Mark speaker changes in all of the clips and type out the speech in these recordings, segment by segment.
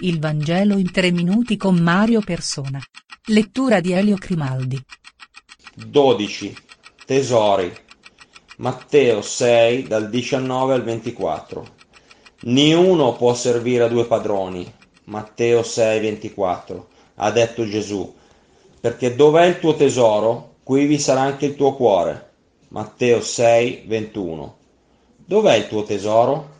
Speaker 1: Il Vangelo in tre minuti con Mario Persona. Lettura di Elio Grimaldi.
Speaker 2: 12. Tesori. Matteo 6 dal 19 al 24. Niuno può servire a due padroni. Matteo 6, 24. Ha detto Gesù. Perché dov'è il tuo tesoro, qui vi sarà anche il tuo cuore. Matteo 6, 21. Dov'è il tuo tesoro?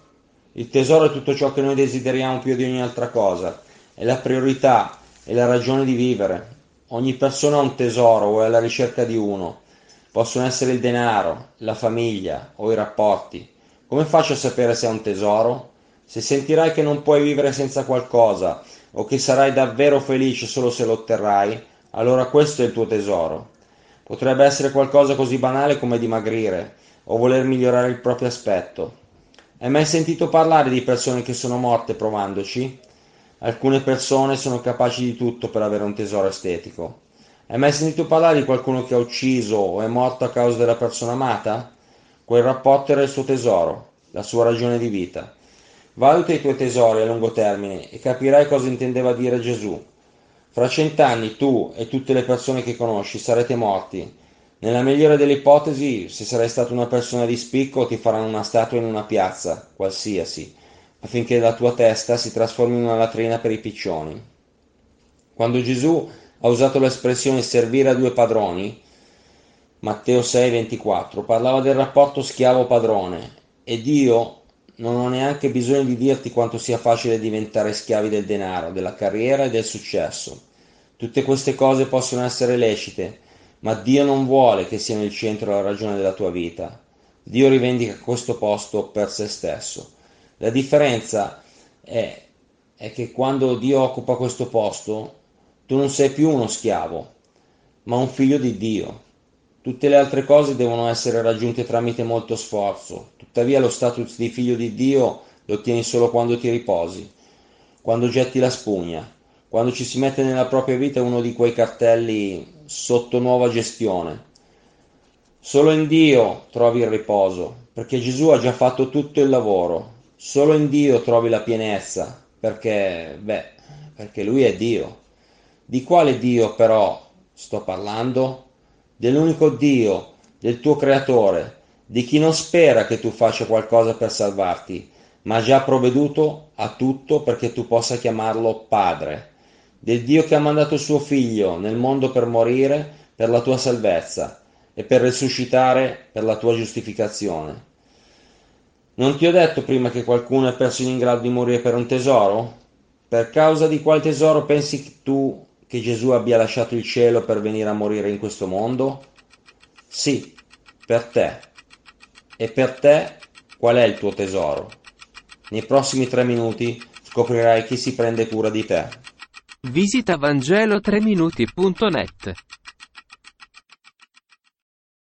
Speaker 2: Il tesoro è tutto ciò che noi desideriamo più di ogni altra cosa. È la priorità, è la ragione di vivere. Ogni persona ha un tesoro o è alla ricerca di uno. Possono essere il denaro, la famiglia o i rapporti. Come faccio a sapere se è un tesoro? Se sentirai che non puoi vivere senza qualcosa o che sarai davvero felice solo se lo otterrai, allora questo è il tuo tesoro. Potrebbe essere qualcosa così banale come dimagrire o voler migliorare il proprio aspetto. Hai mai sentito parlare di persone che sono morte provandoci? Alcune persone sono capaci di tutto per avere un tesoro estetico. Hai mai sentito parlare di qualcuno che ha ucciso o è morto a causa della persona amata? Quel rapporto era il suo tesoro, la sua ragione di vita. Valuta i tuoi tesori a lungo termine e capirai cosa intendeva dire Gesù. Fra cent'anni tu e tutte le persone che conosci sarete morti. Nella migliore delle ipotesi, se sarai stato una persona di spicco, ti faranno una statua in una piazza, qualsiasi, affinché la tua testa si trasformi in una latrina per i piccioni. Quando Gesù ha usato l'espressione servire a due padroni, Matteo 6:24, parlava del rapporto schiavo-padrone e Dio non ho neanche bisogno di dirti quanto sia facile diventare schiavi del denaro, della carriera e del successo. Tutte queste cose possono essere lecite, ma Dio non vuole che siano il centro la ragione della tua vita. Dio rivendica questo posto per se stesso. La differenza è, è che quando Dio occupa questo posto, tu non sei più uno schiavo, ma un figlio di Dio. Tutte le altre cose devono essere raggiunte tramite molto sforzo, tuttavia lo status di figlio di Dio lo ottieni solo quando ti riposi, quando getti la spugna, quando ci si mette nella propria vita uno di quei cartelli sotto nuova gestione. Solo in Dio trovi il riposo, perché Gesù ha già fatto tutto il lavoro. Solo in Dio trovi la pienezza, perché, beh, perché Lui è Dio. Di quale Dio però sto parlando? Dell'unico Dio, del tuo creatore, di chi non spera che tu faccia qualcosa per salvarti, ma ha già provveduto a tutto perché tu possa chiamarlo Padre, del Dio che ha mandato il suo figlio nel mondo per morire per la tua salvezza e per risuscitare per la tua giustificazione. Non ti ho detto prima che qualcuno è persino in grado di morire per un tesoro? Per causa di quale tesoro pensi tu che Gesù abbia lasciato il cielo per venire a morire in questo mondo? Sì, per te. E per te qual è il tuo tesoro? Nei prossimi tre minuti scoprirai chi si prende cura di te.
Speaker 3: Visita Vangelo3minuti.net